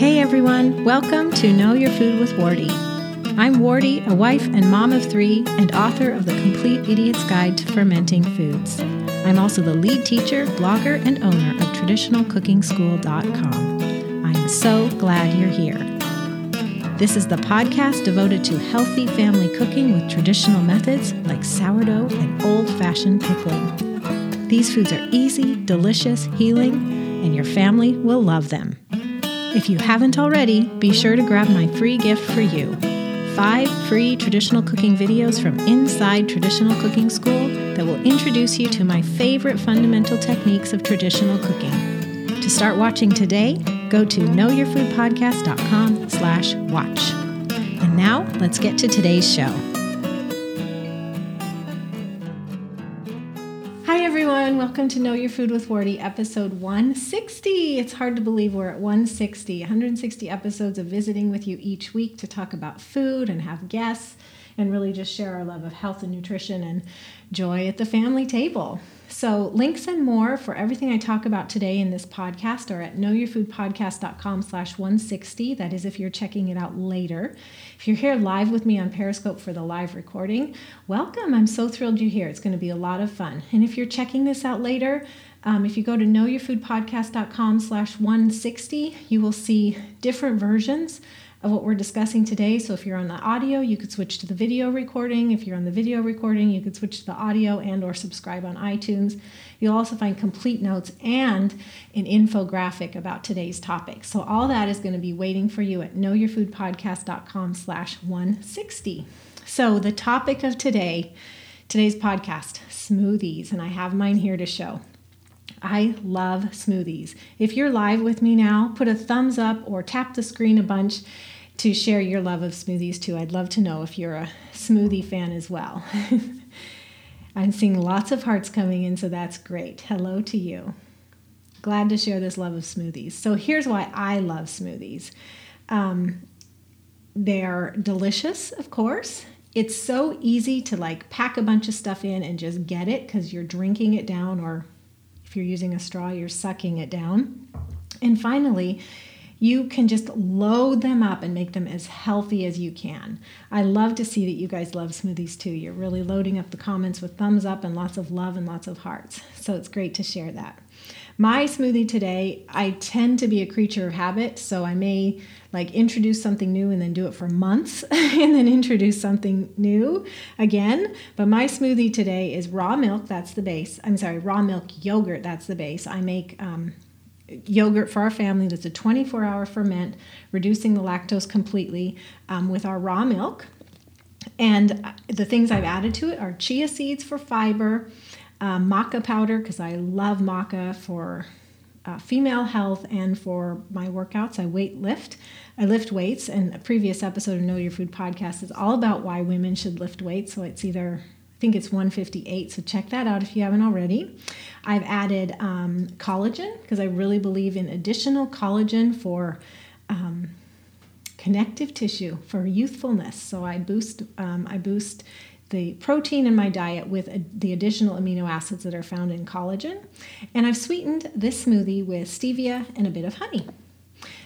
Hey everyone, welcome to Know Your Food with Wardee. I'm Wardee, a wife and mom of three, and author of The Complete Idiot's Guide to Fermenting Foods. I'm also the lead teacher, blogger, and owner of TraditionalCookingSchool.com. I'm so glad you're here. This is the podcast devoted to healthy family cooking with traditional methods like sourdough and old fashioned pickling. These foods are easy, delicious, healing, and your family will love them. If you haven't already, be sure to grab my free gift for you five free traditional cooking videos from inside Traditional Cooking School that will introduce you to my favorite fundamental techniques of traditional cooking. To start watching today, go to knowyourfoodpodcast.com slash watch. And now, let's get to today's show. Welcome to Know Your Food with Wardee, episode 160. It's hard to believe we're at 160, 160 episodes of visiting with you each week to talk about food and have guests and really just share our love of health and nutrition and joy at the family table. So, links and more for everything I talk about today in this podcast are at knowyourfoodpodcast.com slash 160. That is if you're checking it out later. If you're here live with me on Periscope for the live recording, welcome. I'm so thrilled you're here. It's going to be a lot of fun. And if you're checking this out later, um, if you go to knowyourfoodpodcast.com slash 160, you will see different versions of what we're discussing today. So if you're on the audio, you could switch to the video recording. If you're on the video recording, you could switch to the audio and or subscribe on iTunes. You'll also find complete notes and an infographic about today's topic. So all that is going to be waiting for you at knowyourfoodpodcast.com slash 160. So the topic of today, today's podcast, smoothies, and I have mine here to show. I love smoothies. If you're live with me now, put a thumbs up or tap the screen a bunch to share your love of smoothies too. I'd love to know if you're a smoothie fan as well. I'm seeing lots of hearts coming in, so that's great. Hello to you. Glad to share this love of smoothies. So, here's why I love smoothies um, they're delicious, of course. It's so easy to like pack a bunch of stuff in and just get it because you're drinking it down, or if you're using a straw, you're sucking it down. And finally, you can just load them up and make them as healthy as you can. I love to see that you guys love smoothies too. You're really loading up the comments with thumbs up and lots of love and lots of hearts. So it's great to share that. My smoothie today, I tend to be a creature of habit, so I may like introduce something new and then do it for months and then introduce something new again. But my smoothie today is raw milk, that's the base. I'm sorry, raw milk yogurt, that's the base. I make um, yogurt for our family that's a 24 hour ferment, reducing the lactose completely um, with our raw milk. And the things I've added to it are chia seeds for fiber, um, maca powder, because I love maca for uh, female health and for my workouts. I weight lift. I lift weights, and a previous episode of Know Your Food podcast is all about why women should lift weights. So it's either I think it's 158. So check that out if you haven't already. I've added um, collagen because I really believe in additional collagen for um, connective tissue for youthfulness. So I boost um, I boost the protein in my diet with the additional amino acids that are found in collagen. And I've sweetened this smoothie with stevia and a bit of honey.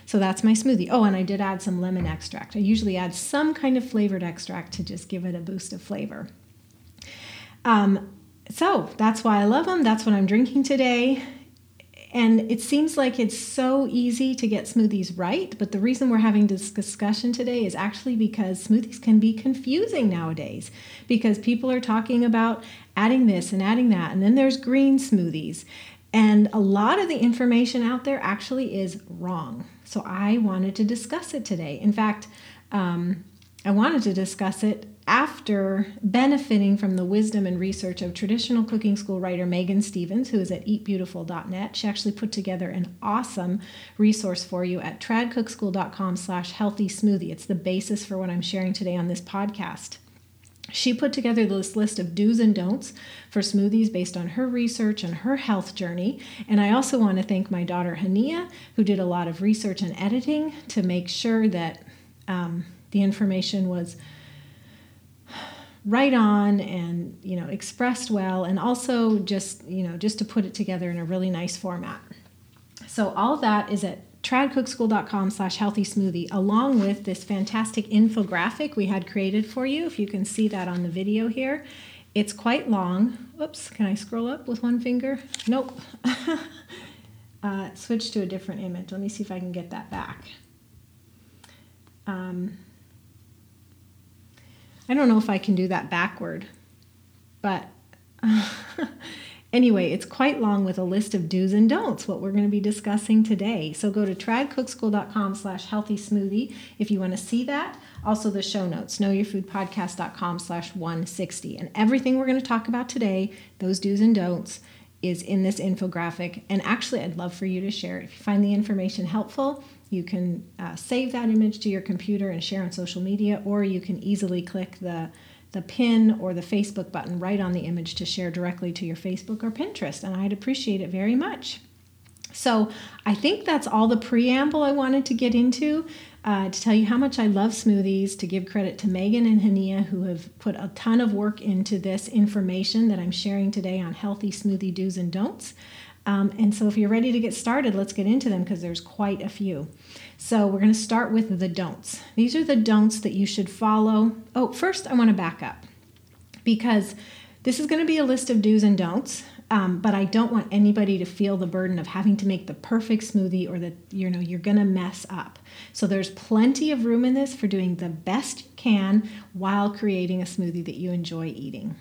So that's my smoothie. Oh, and I did add some lemon extract. I usually add some kind of flavored extract to just give it a boost of flavor. Um, so that's why I love them. That's what I'm drinking today. And it seems like it's so easy to get smoothies right, but the reason we're having this discussion today is actually because smoothies can be confusing nowadays because people are talking about adding this and adding that, and then there's green smoothies. And a lot of the information out there actually is wrong. So I wanted to discuss it today. In fact, um, I wanted to discuss it after benefiting from the wisdom and research of traditional cooking school writer Megan Stevens, who is at eatbeautiful.net. She actually put together an awesome resource for you at tradcookschool.com slash healthy smoothie. It's the basis for what I'm sharing today on this podcast. She put together this list of do's and don'ts for smoothies based on her research and her health journey. And I also want to thank my daughter Hania, who did a lot of research and editing to make sure that um, the information was right on and you know expressed well and also just you know just to put it together in a really nice format. So all that is at tradcookschool.com slash healthy smoothie along with this fantastic infographic we had created for you if you can see that on the video here. It's quite long. Oops can i scroll up with one finger? Nope. Uh, switch to a different image. Let me see if i can get that back. Um, i don't know if i can do that backward but Anyway, it's quite long with a list of do's and don'ts, what we're going to be discussing today. So go to tradcookschool.com slash healthy smoothie if you want to see that. Also the show notes, knowyourfoodpodcast.com slash 160. And everything we're going to talk about today, those do's and don'ts, is in this infographic. And actually, I'd love for you to share it. If you find the information helpful, you can uh, save that image to your computer and share on social media, or you can easily click the the pin or the Facebook button right on the image to share directly to your Facebook or Pinterest, and I'd appreciate it very much. So, I think that's all the preamble I wanted to get into. Uh, to tell you how much I love smoothies, to give credit to Megan and Hania, who have put a ton of work into this information that I'm sharing today on healthy smoothie do's and don'ts. Um, and so, if you're ready to get started, let's get into them because there's quite a few. So, we're going to start with the don'ts. These are the don'ts that you should follow. Oh, first, I want to back up because this is going to be a list of do's and don'ts. Um, but I don't want anybody to feel the burden of having to make the perfect smoothie or that you know you're going to mess up. So there's plenty of room in this for doing the best you can while creating a smoothie that you enjoy eating.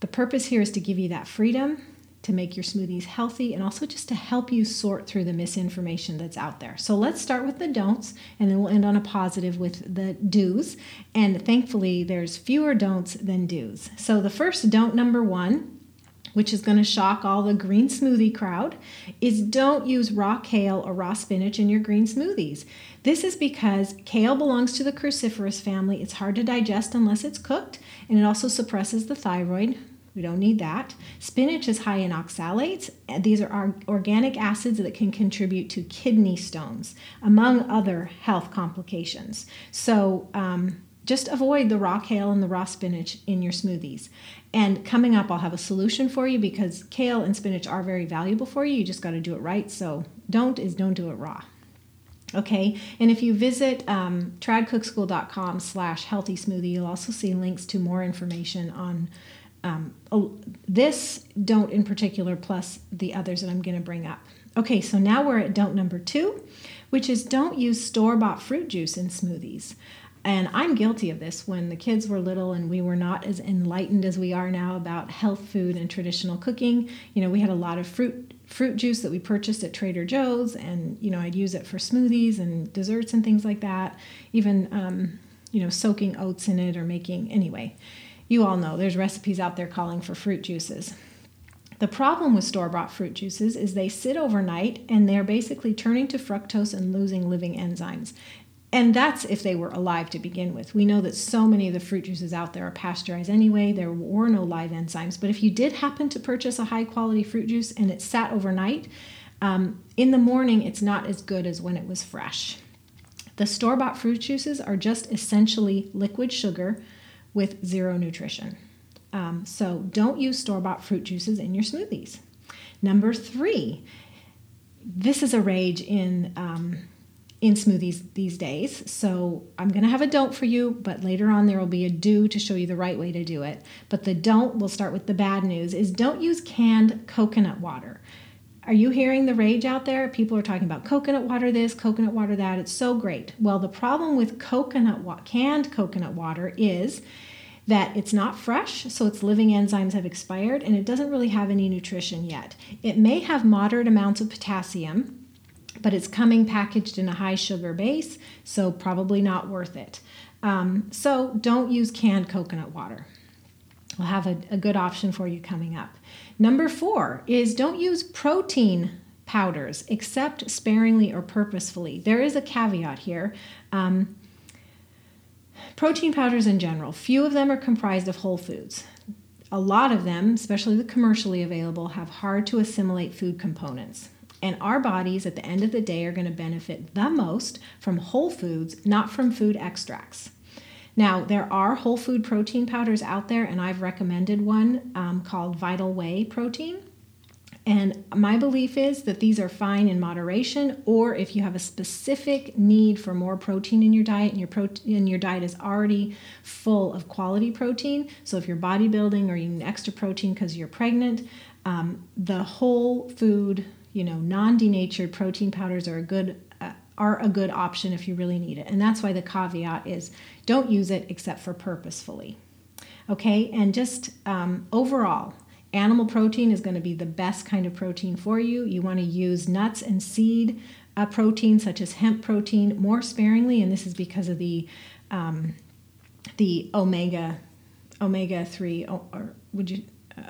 The purpose here is to give you that freedom to make your smoothies healthy and also just to help you sort through the misinformation that's out there. So let's start with the don'ts and then we'll end on a positive with the do's. And thankfully, there's fewer don'ts than do's. So the first don't number one which is going to shock all the green smoothie crowd, is don't use raw kale or raw spinach in your green smoothies. This is because kale belongs to the cruciferous family. It's hard to digest unless it's cooked, and it also suppresses the thyroid, we don't need that. Spinach is high in oxalates. These are organic acids that can contribute to kidney stones, among other health complications. So, um, just avoid the raw kale and the raw spinach in your smoothies. And coming up, I'll have a solution for you because kale and spinach are very valuable for you. You just got to do it right. So, don't is don't do it raw. Okay, and if you visit um, tradcookschool.com slash healthy smoothie, you'll also see links to more information on um, this don't in particular, plus the others that I'm going to bring up. Okay, so now we're at don't number two, which is don't use store bought fruit juice in smoothies. And I'm guilty of this when the kids were little and we were not as enlightened as we are now about health food and traditional cooking. You know, we had a lot of fruit fruit juice that we purchased at Trader Joe's, and you know, I'd use it for smoothies and desserts and things like that. Even um, you know, soaking oats in it or making anyway you all know there's recipes out there calling for fruit juices. The problem with store bought fruit juices is they sit overnight and they're basically turning to fructose and losing living enzymes. And that's if they were alive to begin with. We know that so many of the fruit juices out there are pasteurized anyway. There were no live enzymes. But if you did happen to purchase a high quality fruit juice and it sat overnight, um, in the morning it's not as good as when it was fresh. The store bought fruit juices are just essentially liquid sugar with zero nutrition. Um, so don't use store bought fruit juices in your smoothies. Number three, this is a rage in um, in smoothies these days. So I'm going to have a don't for you, but later on there will be a do to show you the right way to do it. But the don't, we'll start with the bad news, is don't use canned coconut water. Are you hearing the rage out there? People are talking about coconut water this, coconut water that. It's so great. Well, the problem with coconut wa- canned coconut water is that it's not fresh, so its living enzymes have expired and it doesn't really have any nutrition yet. It may have moderate amounts of potassium, but it's coming packaged in a high sugar base, so probably not worth it. Um, so don't use canned coconut water. We'll have a, a good option for you coming up. Number four is don't use protein powders except sparingly or purposefully. There is a caveat here. Um, Protein powders in general, few of them are comprised of whole foods. A lot of them, especially the commercially available, have hard to assimilate food components. And our bodies at the end of the day are going to benefit the most from whole foods, not from food extracts. Now, there are whole food protein powders out there, and I've recommended one um, called Vital Whey Protein. And my belief is that these are fine in moderation, or if you have a specific need for more protein in your diet and your protein and your diet is already full of quality protein. So if you're bodybuilding or you need extra protein because you're pregnant, um, the whole food, you know, non-denatured protein powders are a good are a good option if you really need it. And that's why the caveat is don't use it except for purposefully. Okay, and just um, overall, Animal protein is going to be the best kind of protein for you. You want to use nuts and seed uh, protein, such as hemp protein, more sparingly, and this is because of the um, the omega omega three or would you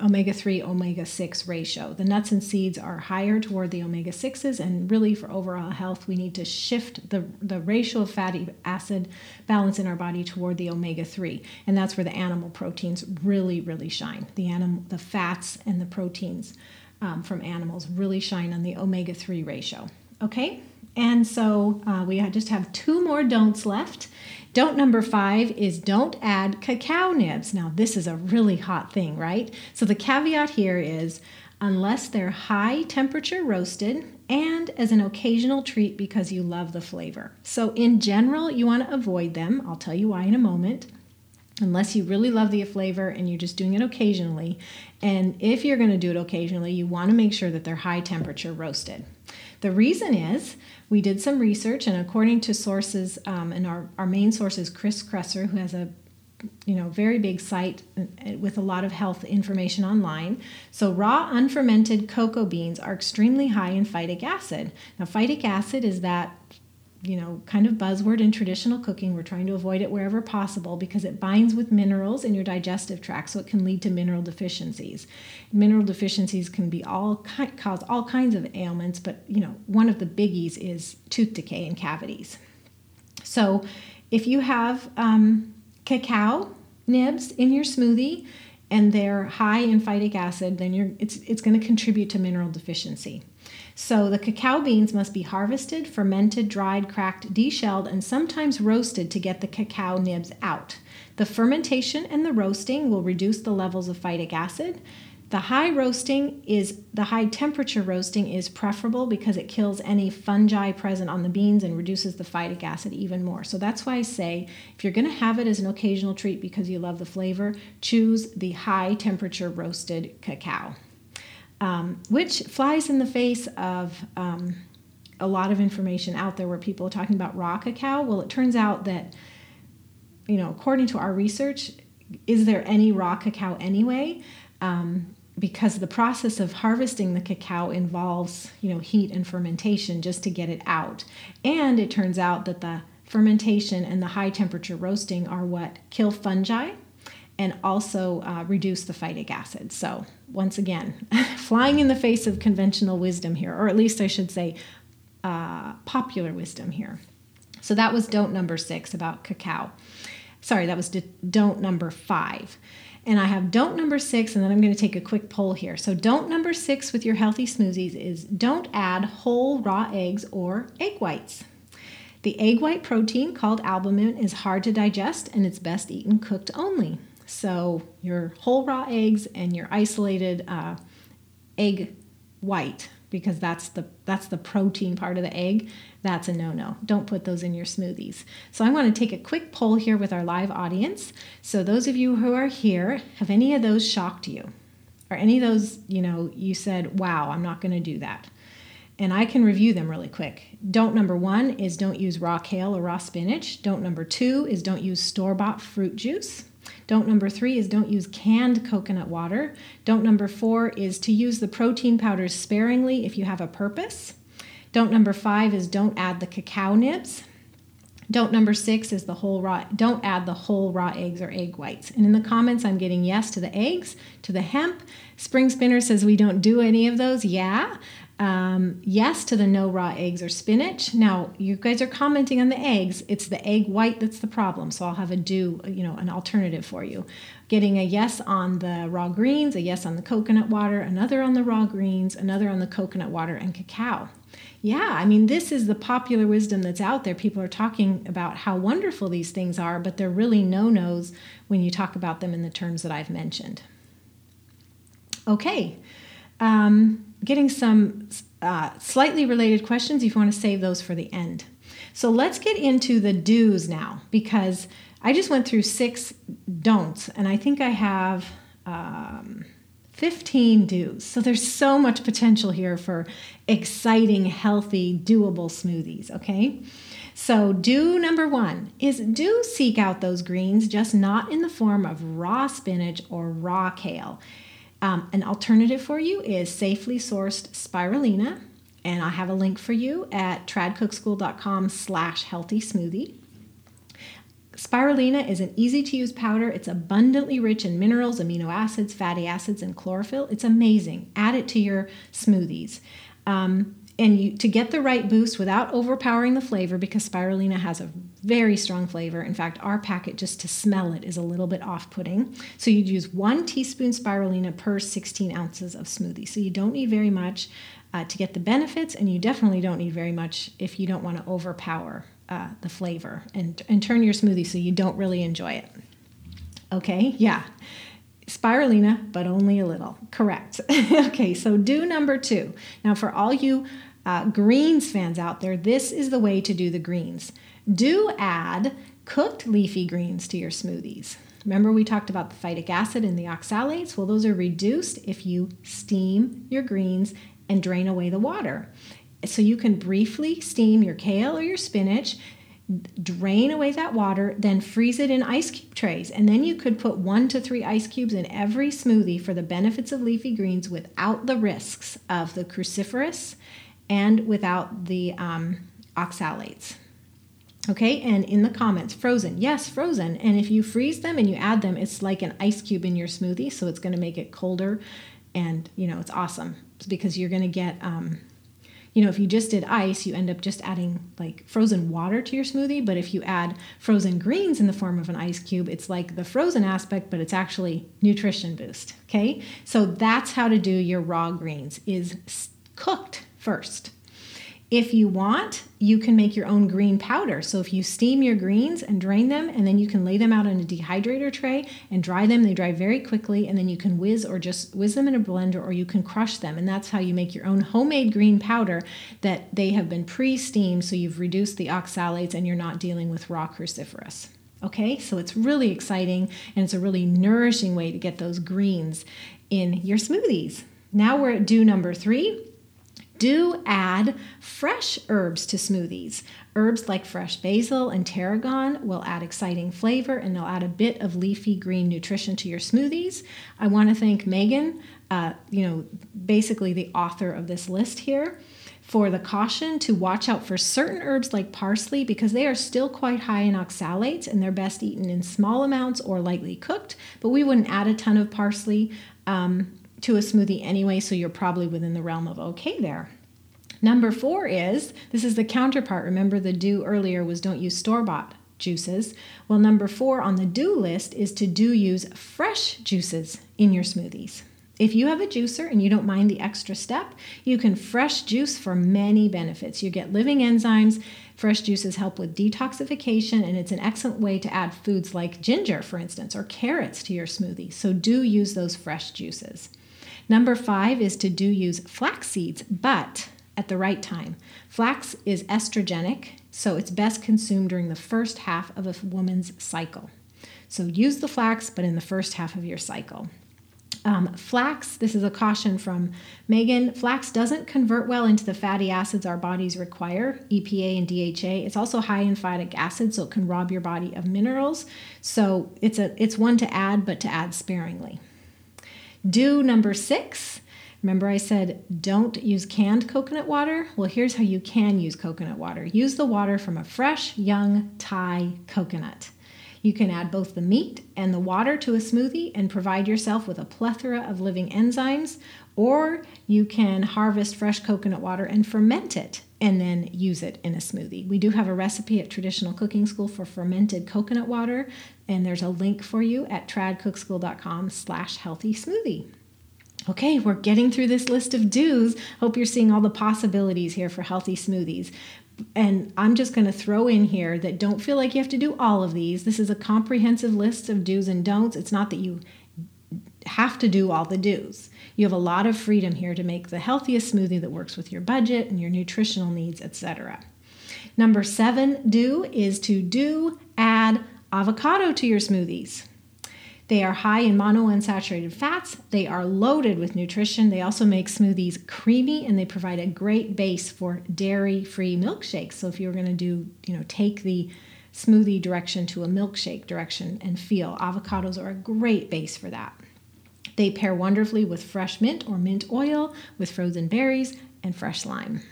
omega 3 omega 6 ratio. The nuts and seeds are higher toward the omega 6s, and really for overall health, we need to shift the, the ratio of fatty acid balance in our body toward the omega 3. And that's where the animal proteins really, really shine. The, animal, the fats and the proteins um, from animals really shine on the omega 3 ratio. Okay? And so uh, we just have two more don'ts left. Don't number five is don't add cacao nibs. Now, this is a really hot thing, right? So the caveat here is unless they're high temperature roasted and as an occasional treat because you love the flavor. So, in general, you want to avoid them. I'll tell you why in a moment. Unless you really love the flavor and you're just doing it occasionally. And if you're going to do it occasionally, you want to make sure that they're high temperature roasted. The reason is we did some research, and according to sources, um, and our, our main source is Chris Kresser, who has a you know very big site uh, with a lot of health information online. So raw unfermented cocoa beans are extremely high in phytic acid. Now phytic acid is that you know, kind of buzzword in traditional cooking. We're trying to avoid it wherever possible because it binds with minerals in your digestive tract, so it can lead to mineral deficiencies. Mineral deficiencies can be all cause all kinds of ailments, but you know, one of the biggies is tooth decay and cavities. So, if you have um, cacao nibs in your smoothie and they're high in phytic acid, then you're it's it's going to contribute to mineral deficiency. So the cacao beans must be harvested, fermented, dried, cracked, deshelled, and sometimes roasted to get the cacao nibs out. The fermentation and the roasting will reduce the levels of phytic acid. The high roasting is the high temperature roasting is preferable because it kills any fungi present on the beans and reduces the phytic acid even more. So that's why I say if you're going to have it as an occasional treat because you love the flavor, choose the high temperature roasted cacao um, which flies in the face of um, a lot of information out there where people are talking about raw cacao. Well, it turns out that, you know, according to our research, is there any raw cacao anyway? Um, because the process of harvesting the cacao involves, you know, heat and fermentation just to get it out. And it turns out that the fermentation and the high temperature roasting are what kill fungi and also uh, reduce the phytic acid. So, once again, flying in the face of conventional wisdom here, or at least I should say uh, popular wisdom here. So, that was don't number six about cacao. Sorry, that was don't number five. And I have don't number six, and then I'm going to take a quick poll here. So, don't number six with your healthy smoothies is don't add whole raw eggs or egg whites. The egg white protein called albumin is hard to digest and it's best eaten cooked only. So your whole raw eggs and your isolated uh, egg white, because that's the that's the protein part of the egg. That's a no-no. Don't put those in your smoothies. So I want to take a quick poll here with our live audience. So those of you who are here, have any of those shocked you? Or any of those, you know, you said, "Wow, I'm not going to do that." and I can review them really quick. Don't number one is don't use raw kale or raw spinach. Don't number two is don't use store bought fruit juice. Don't number three is don't use canned coconut water. Don't number four is to use the protein powders sparingly if you have a purpose. Don't number five is don't add the cacao nibs. Don't number six is the whole raw, don't add the whole raw eggs or egg whites. And in the comments, I'm getting yes to the eggs, to the hemp. Spring Spinner says we don't do any of those. Yeah. Um, yes to the no raw eggs or spinach. Now, you guys are commenting on the eggs. It's the egg white that's the problem. So I'll have a do, you know, an alternative for you. Getting a yes on the raw greens, a yes on the coconut water, another on the raw greens, another on the coconut water and cacao. Yeah, I mean, this is the popular wisdom that's out there. People are talking about how wonderful these things are, but they're really no nos when you talk about them in the terms that I've mentioned. Okay. Um, getting some uh, slightly related questions if you want to save those for the end. So let's get into the do's now because I just went through six don'ts and I think I have um, 15 do's. So there's so much potential here for exciting, healthy, doable smoothies, okay? So, do number one is do seek out those greens, just not in the form of raw spinach or raw kale. Um, an alternative for you is safely sourced spirulina, and I have a link for you at tradcookschool.com slash healthy smoothie. Spirulina is an easy to use powder. It's abundantly rich in minerals, amino acids, fatty acids, and chlorophyll. It's amazing. Add it to your smoothies. Um, and you to get the right boost without overpowering the flavor because spirulina has a very strong flavor in fact our packet just to smell it is a little bit off-putting so you'd use one teaspoon spirulina per 16 ounces of smoothie so you don't need very much uh, to get the benefits and you definitely don't need very much if you don't want to overpower uh, the flavor and, and turn your smoothie so you don't really enjoy it okay yeah spirulina, but only a little. Correct. okay, so do number two. Now, for all you uh, greens fans out there, this is the way to do the greens. Do add cooked leafy greens to your smoothies. Remember, we talked about the phytic acid and the oxalates? Well, those are reduced if you steam your greens and drain away the water. So you can briefly steam your kale or your spinach, drain away that water, then freeze it in ice cube trays. And then you could put one to three ice cubes in every smoothie for the benefits of leafy greens without the risks of the cruciferous and without the um, oxalates. Okay, and in the comments, frozen. Yes, frozen. And if you freeze them and you add them, it's like an ice cube in your smoothie, so it's going to make it colder, and you know it's awesome it's because you're going to get, um, you know, if you just did ice, you end up just adding like frozen water to your smoothie. But if you add frozen greens in the form of an ice cube, it's like the frozen aspect, but it's actually nutrition boost. Okay, so that's how to do your raw greens is cooked first. If you want, you can make your own green powder. So if you steam your greens and drain them, and then you can lay them out on a dehydrator tray and dry them, they dry very quickly, and then you can whiz or just whiz them in a blender or you can crush them. And that's how you make your own homemade green powder that they have been pre steamed so you've reduced the oxalates and you're not dealing with raw cruciferous. Okay, so it's really exciting and it's a really nourishing way to get those greens in your smoothies. Now we're at do number three do add fresh herbs to smoothies. Herbs like fresh basil and tarragon will add exciting flavor and they'll add a bit of leafy green nutrition to your smoothies. I want to thank Megan, uh, you know, basically the author of this list here, for the caution to watch out for certain herbs like parsley because they are still quite high in oxalates and they're best eaten in small amounts or lightly cooked. But we wouldn't add a ton of parsley. Um, to a smoothie anyway, so you're probably within the realm of okay there. Number four is this is the counterpart. Remember, the do earlier was don't use store bought juices. Well, number four on the do list is to do use fresh juices in your smoothies. If you have a juicer and you don't mind the extra step, you can fresh juice for many benefits. You get living enzymes. Fresh juices help with detoxification, and it's an excellent way to add foods like ginger, for instance, or carrots to your smoothie. So do use those fresh juices. Number five is to do use flax seeds, but at the right time. Flax is estrogenic, so it's best consumed during the first half of a woman's cycle. So use the flax, but in the first half of your cycle. Um, flax, this is a caution from Megan. Flax doesn't convert well into the fatty acids our bodies require, EPA and DHA. It's also high in phytic acid, so it can rob your body of minerals. So it's a it's one to add, but to add sparingly. Do number six. Remember, I said don't use canned coconut water? Well, here's how you can use coconut water use the water from a fresh, young Thai coconut. You can add both the meat and the water to a smoothie and provide yourself with a plethora of living enzymes, or you can harvest fresh coconut water and ferment it and then use it in a smoothie. We do have a recipe at Traditional Cooking School for fermented coconut water, and there's a link for you at tradcookschool.com slash healthy smoothie. Okay, we're getting through this list of do's. Hope you're seeing all the possibilities here for healthy smoothies. And I'm just going to throw in here that don't feel like you have to do all of these. This is a comprehensive list of do's and don'ts. It's not that you have to do all the do's. You have a lot of freedom here to make the healthiest smoothie that works with your budget and your nutritional needs, etc. Number seven, do is to do add avocado to your smoothies. They are high in monounsaturated fats. They are loaded with nutrition. They also make smoothies creamy and they provide a great base for dairy-free milkshakes. So if you're going to do, you know, take the smoothie direction to a milkshake direction and feel, avocados are a great base for that. They pair wonderfully with fresh mint or mint oil, with frozen berries, and fresh lime.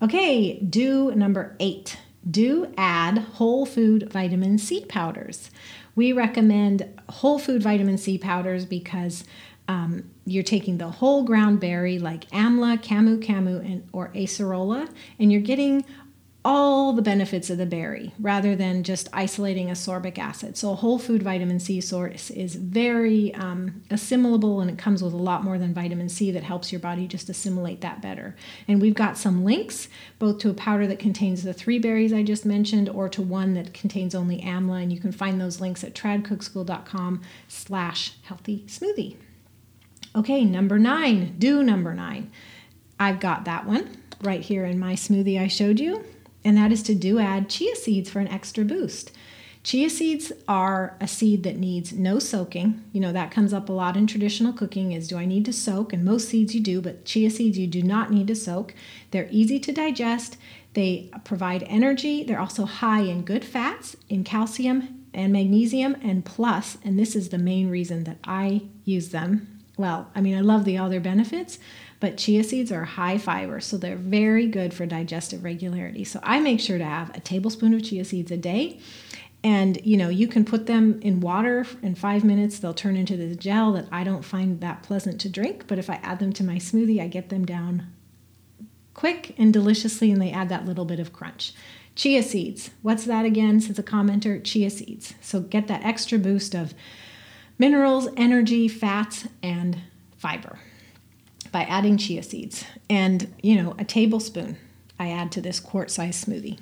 Okay, do number eight. Do add whole food vitamin C powders. We recommend whole food vitamin C powders because um, you're taking the whole ground berry like amla, camu camu, and, or acerola, and you're getting all the benefits of the berry rather than just isolating ascorbic acid. So, a whole food vitamin C source is very um, assimilable and it comes with a lot more than vitamin C that helps your body just assimilate that better. And we've got some links both to a powder that contains the three berries I just mentioned or to one that contains only amla. And you can find those links at tradcookschool.com slash healthy smoothie. Okay, number nine, do number nine. I've got that one right here in my smoothie I showed you and that is to do add chia seeds for an extra boost. Chia seeds are a seed that needs no soaking. You know, that comes up a lot in traditional cooking is do I need to soak? And most seeds you do, but chia seeds you do not need to soak. They're easy to digest. They provide energy. They're also high in good fats, in calcium and magnesium and plus, and this is the main reason that I use them. Well, I mean, I love the other benefits, but chia seeds are high fiber, so they're very good for digestive regularity. So I make sure to have a tablespoon of chia seeds a day. And you know, you can put them in water in five minutes, they'll turn into the gel that I don't find that pleasant to drink. But if I add them to my smoothie, I get them down quick and deliciously, and they add that little bit of crunch. Chia seeds, what's that again? Says a commenter, chia seeds. So get that extra boost of minerals, energy, fats, and fiber by adding chia seeds. And, you know, a tablespoon I add to this quart size smoothie.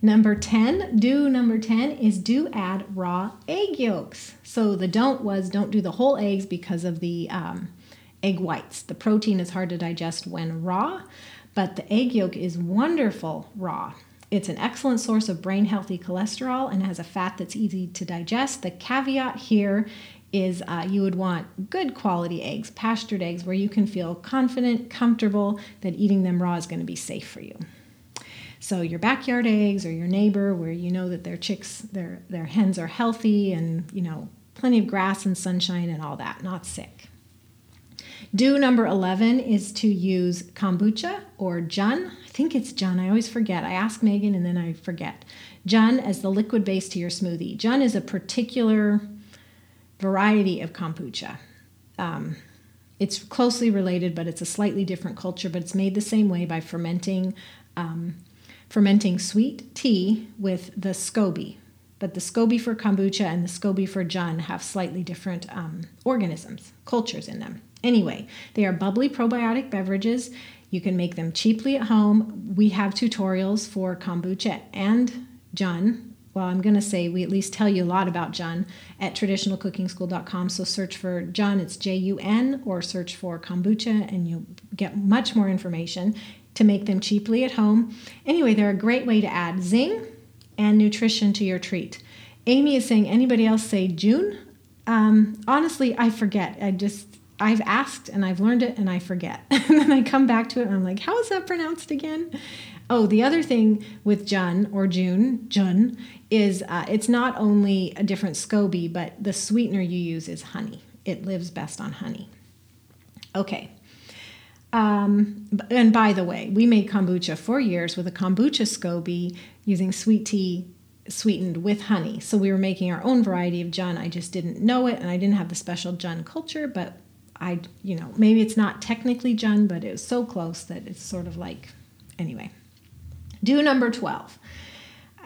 Number 10, do number 10 is do add raw egg yolks. So the don't was don't do the whole eggs because of the um, egg whites. The protein is hard to digest when raw, but the egg yolk is wonderful raw. It's an excellent source of brain healthy cholesterol and has a fat that's easy to digest. The caveat here is uh, you would want good quality eggs, pastured eggs, where you can feel confident, comfortable that eating them raw is going to be safe for you. So your backyard eggs or your neighbor where you know that their chicks, their their hens are healthy and you know plenty of grass and sunshine and all that, not sick. Do number 11 is to use kombucha or jun. I think it's jun. I always forget. I ask Megan and then I forget. Jun as the liquid base to your smoothie. Jun is a particular variety of kombucha. Um, it's closely related, but it's a slightly different culture. But it's made the same way by fermenting, um, fermenting sweet tea with the SCOBY. But the SCOBY for kombucha and the SCOBY for Jun have slightly different um, organisms, cultures in them. Anyway, they are bubbly probiotic beverages. You can make them cheaply at home. We have tutorials for kombucha and Jun well, I'm going to say we at least tell you a lot about Jun at traditionalcookingschool.com. So search for Jun, it's J U N, or search for kombucha, and you'll get much more information to make them cheaply at home. Anyway, they're a great way to add zing and nutrition to your treat. Amy is saying, anybody else say June? Um, honestly, I forget. I just, I've asked and I've learned it and I forget. and then I come back to it and I'm like, how is that pronounced again? Oh, the other thing with Jun or June, Jun, is uh, it's not only a different SCOBY, but the sweetener you use is honey. It lives best on honey. Okay. Um, and by the way, we made kombucha for years with a kombucha SCOBY using sweet tea sweetened with honey. So we were making our own variety of Jun. I just didn't know it and I didn't have the special Jun culture, but I, you know, maybe it's not technically Jun, but it was so close that it's sort of like, anyway. Do number 12.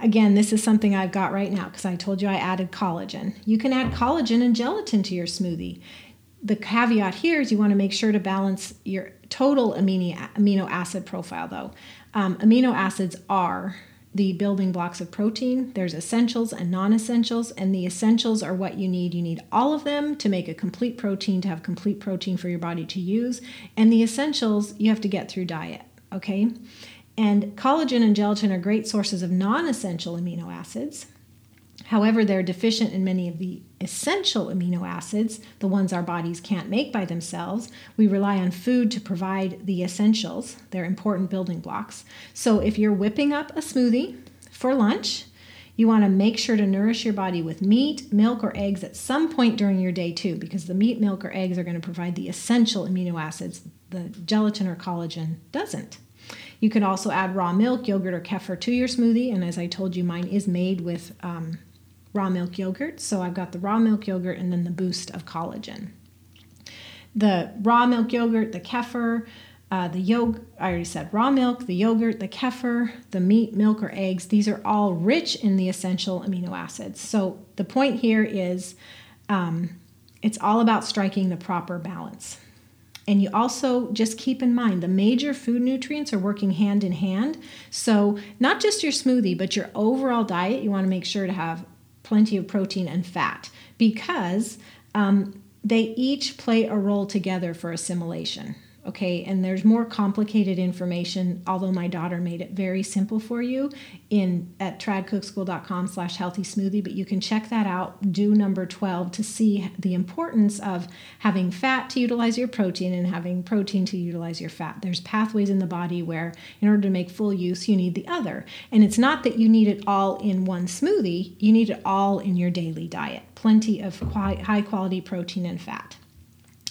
Again, this is something I've got right now because I told you I added collagen. You can add collagen and gelatin to your smoothie. The caveat here is you want to make sure to balance your total amino, acid profile, though. Um, amino acids are the building blocks of protein. There's essentials and non essentials, and the essentials are what you need. You need all of them to make a complete protein, to have complete protein for your body to use. And the essentials you have to get through diet, okay? And collagen and gelatin are great sources of non essential amino acids. However, they're deficient in many of the essential amino acids, the ones our bodies can't make by themselves. We rely on food to provide the essentials, they're important building blocks. So, if you're whipping up a smoothie for lunch, you want to make sure to nourish your body with meat, milk, or eggs at some point during your day, too, because the meat, milk, or eggs are going to provide the essential amino acids the gelatin or collagen doesn't. You can also add raw milk, yogurt, or kefir to your smoothie. And as I told you, mine is made with um, raw milk yogurt. So I've got the raw milk yogurt and then the boost of collagen. The raw milk yogurt, the kefir, uh, the yogurt, I already said raw milk, the yogurt, the kefir, the meat, milk, or eggs, these are all rich in the essential amino acids. So the point here is um, it's all about striking the proper balance. And you also just keep in mind the major food nutrients are working hand in hand. So, not just your smoothie, but your overall diet, you want to make sure to have plenty of protein and fat because um, they each play a role together for assimilation okay and there's more complicated information although my daughter made it very simple for you in at tradcookschool.com slash healthy smoothie but you can check that out. Do number 12 to see the importance of having fat to utilize your protein and having protein to utilize your fat. There's pathways in the body where in order to make full use you need the other. And it's not that you need it all in one smoothie you need it all in your daily diet. Plenty of high quality protein and fat.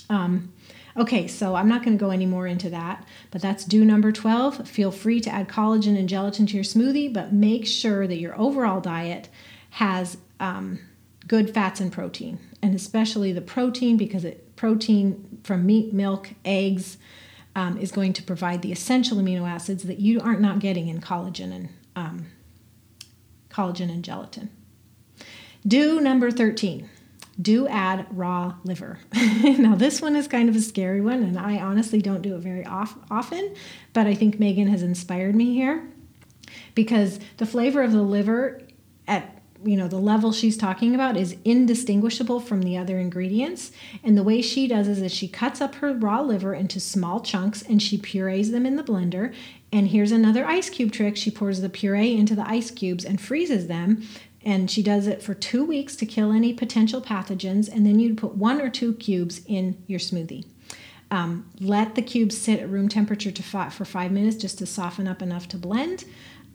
Um, Okay, so I'm not going to go any more into that, but that's do number 12. Feel free to add collagen and gelatin to your smoothie, but make sure that your overall diet has um, good fats and protein, and especially the protein because it, protein from meat, milk, eggs um, is going to provide the essential amino acids that you aren't not getting in collagen and um, collagen and gelatin. Do number 13 do add raw liver. now, this one is kind of a scary one, and I honestly don't do it very off- often, but I think Megan has inspired me here because the flavor of the liver at you know the level she's talking about is indistinguishable from the other ingredients. And the way she does is that she cuts up her raw liver into small chunks and she purees them in the blender. And here's another ice cube trick. She pours the puree into the ice cubes and freezes them and she does it for two weeks to kill any potential pathogens and then you'd put one or two cubes in your smoothie. Um, let the cubes sit at room temperature for five minutes just to soften up enough to blend.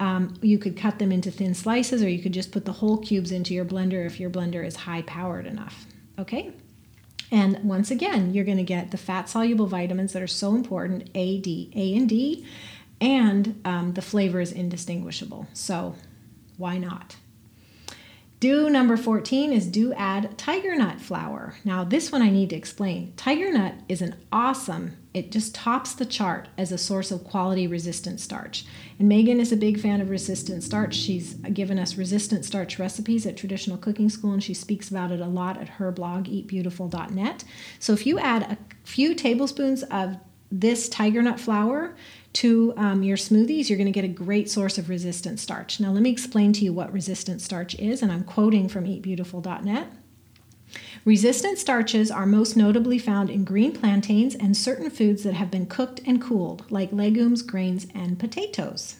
Um, you could cut them into thin slices or you could just put the whole cubes into your blender if your blender is high powered enough okay? And once again you're going to get the fat soluble vitamins that are so important a d a and d and um, the flavor is indistinguishable. So why not do number 14 is do add tiger nut flour. Now, this one I need to explain. Tiger nut is an awesome, it just tops the chart as a source of quality resistant starch. And Megan is a big fan of resistant starch. She's given us resistant starch recipes at Traditional Cooking School, and she speaks about it a lot at her blog, eatbeautiful.net. So if you add a few tablespoons of this tiger nut flour to um, your smoothies, you're going to get a great source of resistant starch. Now, let me explain to you what resistant starch is, and I'm quoting from eatbeautiful.net. Resistant starches are most notably found in green plantains and certain foods that have been cooked and cooled, like legumes, grains, and potatoes.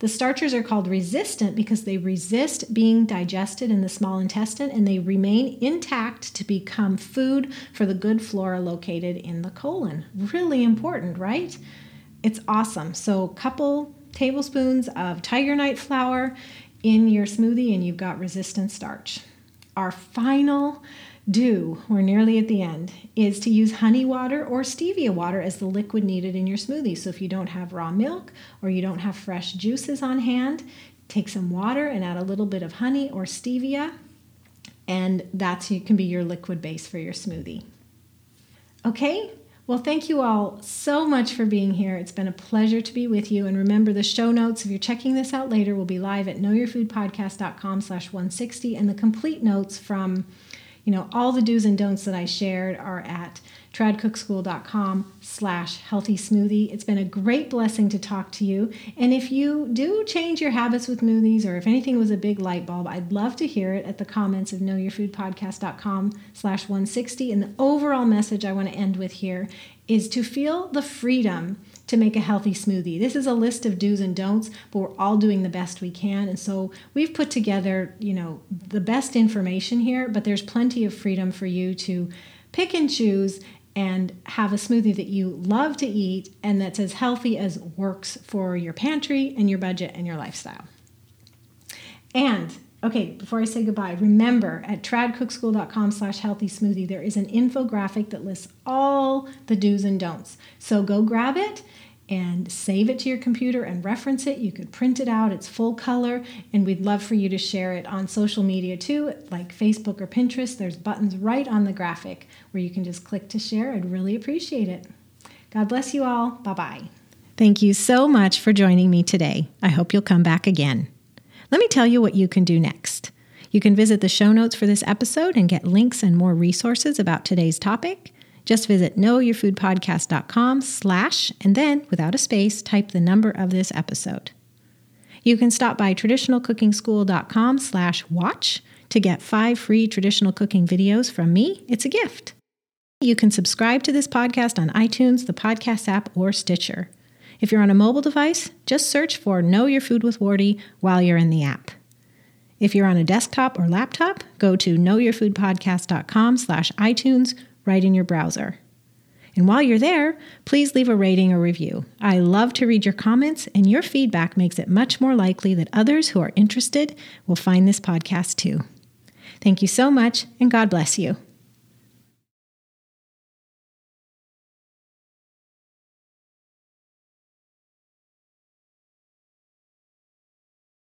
The starches are called resistant because they resist being digested in the small intestine and they remain intact to become food for the good flora located in the colon. Really important, right? It's awesome. So, a couple tablespoons of tiger nut flour in your smoothie, and you've got resistant starch. Our final do, we're nearly at the end, is to use honey water or stevia water as the liquid needed in your smoothie. So if you don't have raw milk or you don't have fresh juices on hand, take some water and add a little bit of honey or stevia, and that can be your liquid base for your smoothie. Okay, well, thank you all so much for being here. It's been a pleasure to be with you. And remember, the show notes, if you're checking this out later, will be live at knowyourfoodpodcast.com slash 160. And the complete notes from, you know, all the do's and don'ts that I shared are at tradcookschool.com slash healthy smoothie. It's been a great blessing to talk to you. And if you do change your habits with smoothies or if anything was a big light bulb, I'd love to hear it at the comments of knowyourfoodpodcast.com slash 160. And the overall message I want to end with here is to feel the freedom to make a healthy smoothie. This is a list of do's and don'ts, but we're all doing the best we can. And so we've put together, you know, the best information here, but there's plenty of freedom for you to pick and choose and have a smoothie that you love to eat and that's as healthy as works for your pantry and your budget and your lifestyle. And okay, before I say goodbye, remember at tradcookschool.com slash healthy smoothie, there is an infographic that lists all the do's and don'ts. So go grab it and save it to your computer and reference it. You could print it out, it's full color, and we'd love for you to share it on social media too, like Facebook or Pinterest. There's buttons right on the graphic where you can just click to share. I'd really appreciate it. God bless you all. Bye bye. Thank you so much for joining me today. I hope you'll come back again. Let me tell you what you can do next. You can visit the show notes for this episode and get links and more resources about today's topic. Just visit knowyourfoodpodcast.com slash and then, without a space, type the number of this episode. You can stop by traditionalcookingschool.com slash watch to get five free traditional cooking videos from me. It's a gift. You can subscribe to this podcast on iTunes, the podcast app, or Stitcher. If you're on a mobile device, just search for Know Your Food with Wardee while you're in the app. If you're on a desktop or laptop, go to knowyourfoodpodcast.com slash iTunes right in your browser. And while you're there, please leave a rating or review. I love to read your comments, and your feedback makes it much more likely that others who are interested will find this podcast too. Thank you so much, and God bless you.